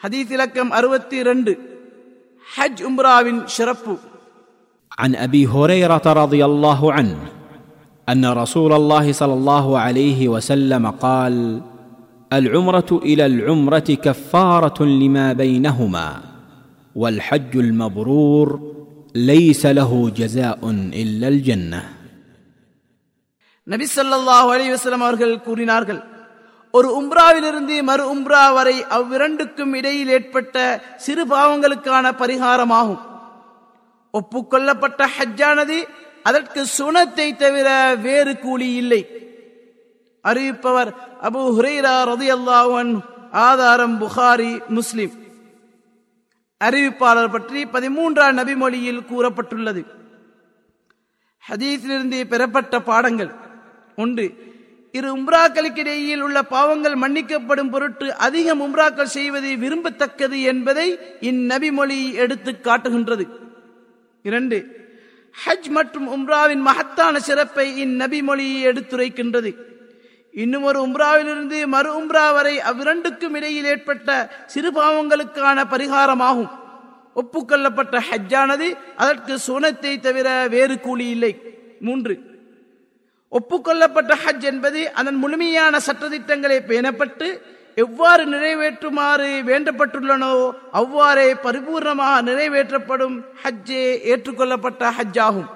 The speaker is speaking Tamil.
ஹதீஸ் இலக்கம் அறுபத்தி ரெண்டு ஹஜ் உம்ராவின் சிறப்பு عن ابي هريره رضي الله عنه ان رسول الله صلى الله عليه وسلم قال العمره الى العمره كفاره لما بينهما والحج المبرور ليس له جزاء الا الجنه நபி ஸல்லல்லாஹு அலைஹி வஸல்லம் அவர்கள் கூறினார்கள் ஒரு உம்ராவிலிருந்து மறு உம்ரா வரை அவ்விரண்டுக்கும் இடையில் ஏற்பட்ட சிறு பாவங்களுக்கான பரிகாரமாகும். ஒப்புக்கொள்ளப்பட்ட ஹஜ்ஜானது அதற்கு சுனத்தை தவிர வேறு கூலி இல்லை. அறிவிப்பவர் அபு ஹுரைரா ரதியல்லாஹு அன்ஹு ஆதாரம் புகாரி முஸ்லிம். அறிவிப்பாளர் பற்றி பதிமூன்றாம் நபிமொழியில் கூறப்பட்டுள்ளது. ஹதீஸிலிருந்து பெறப்பட்ட பாடங்கள். ஒன்று இரு உம்ராக்களுக்கிடையில் உள்ள பாவங்கள் மன்னிக்கப்படும் பொருட்டு அதிகம் உம்ராக்கள் செய்வது விரும்பத்தக்கது என்பதை இந்நபிமொழி எடுத்து காட்டுகின்றது. இரண்டு ஹஜ் மற்றும் உம்ராவின் மகத்தான சிறப்பை இந்நபிமொழி எடுத்துரைக்கின்றது. இன்னும் ஒரு உம்ராவிலிருந்து மறு உம்ரா வரை அவ்விரண்டுக்கும் இடையில் ஏற்பட்ட சிறு பாவங்களுக்கான பரிகாரமாகும். ஒப்புக்கொள்ளப்பட்ட ஹஜ்ஜானது அதற்கு சுனத்தை தவிர வேறு கூலி இல்லை. மூன்று ஒப்புக்கொள்ளப்பட்ட ஹஜ் என்பது அதன் முழுமையான சட்டத்திட்டங்களை பேணப்பட்டு எவ்வாறு நிறைவேற்றுமாறு வேண்டப்பட்டுள்ளனோ அவ்வாறே பரிபூர்ணமாக நிறைவேற்றப்படும் ஹஜ்ஜே ஏற்றுக்கொள்ளப்பட்ட ஹஜ் ஆகும்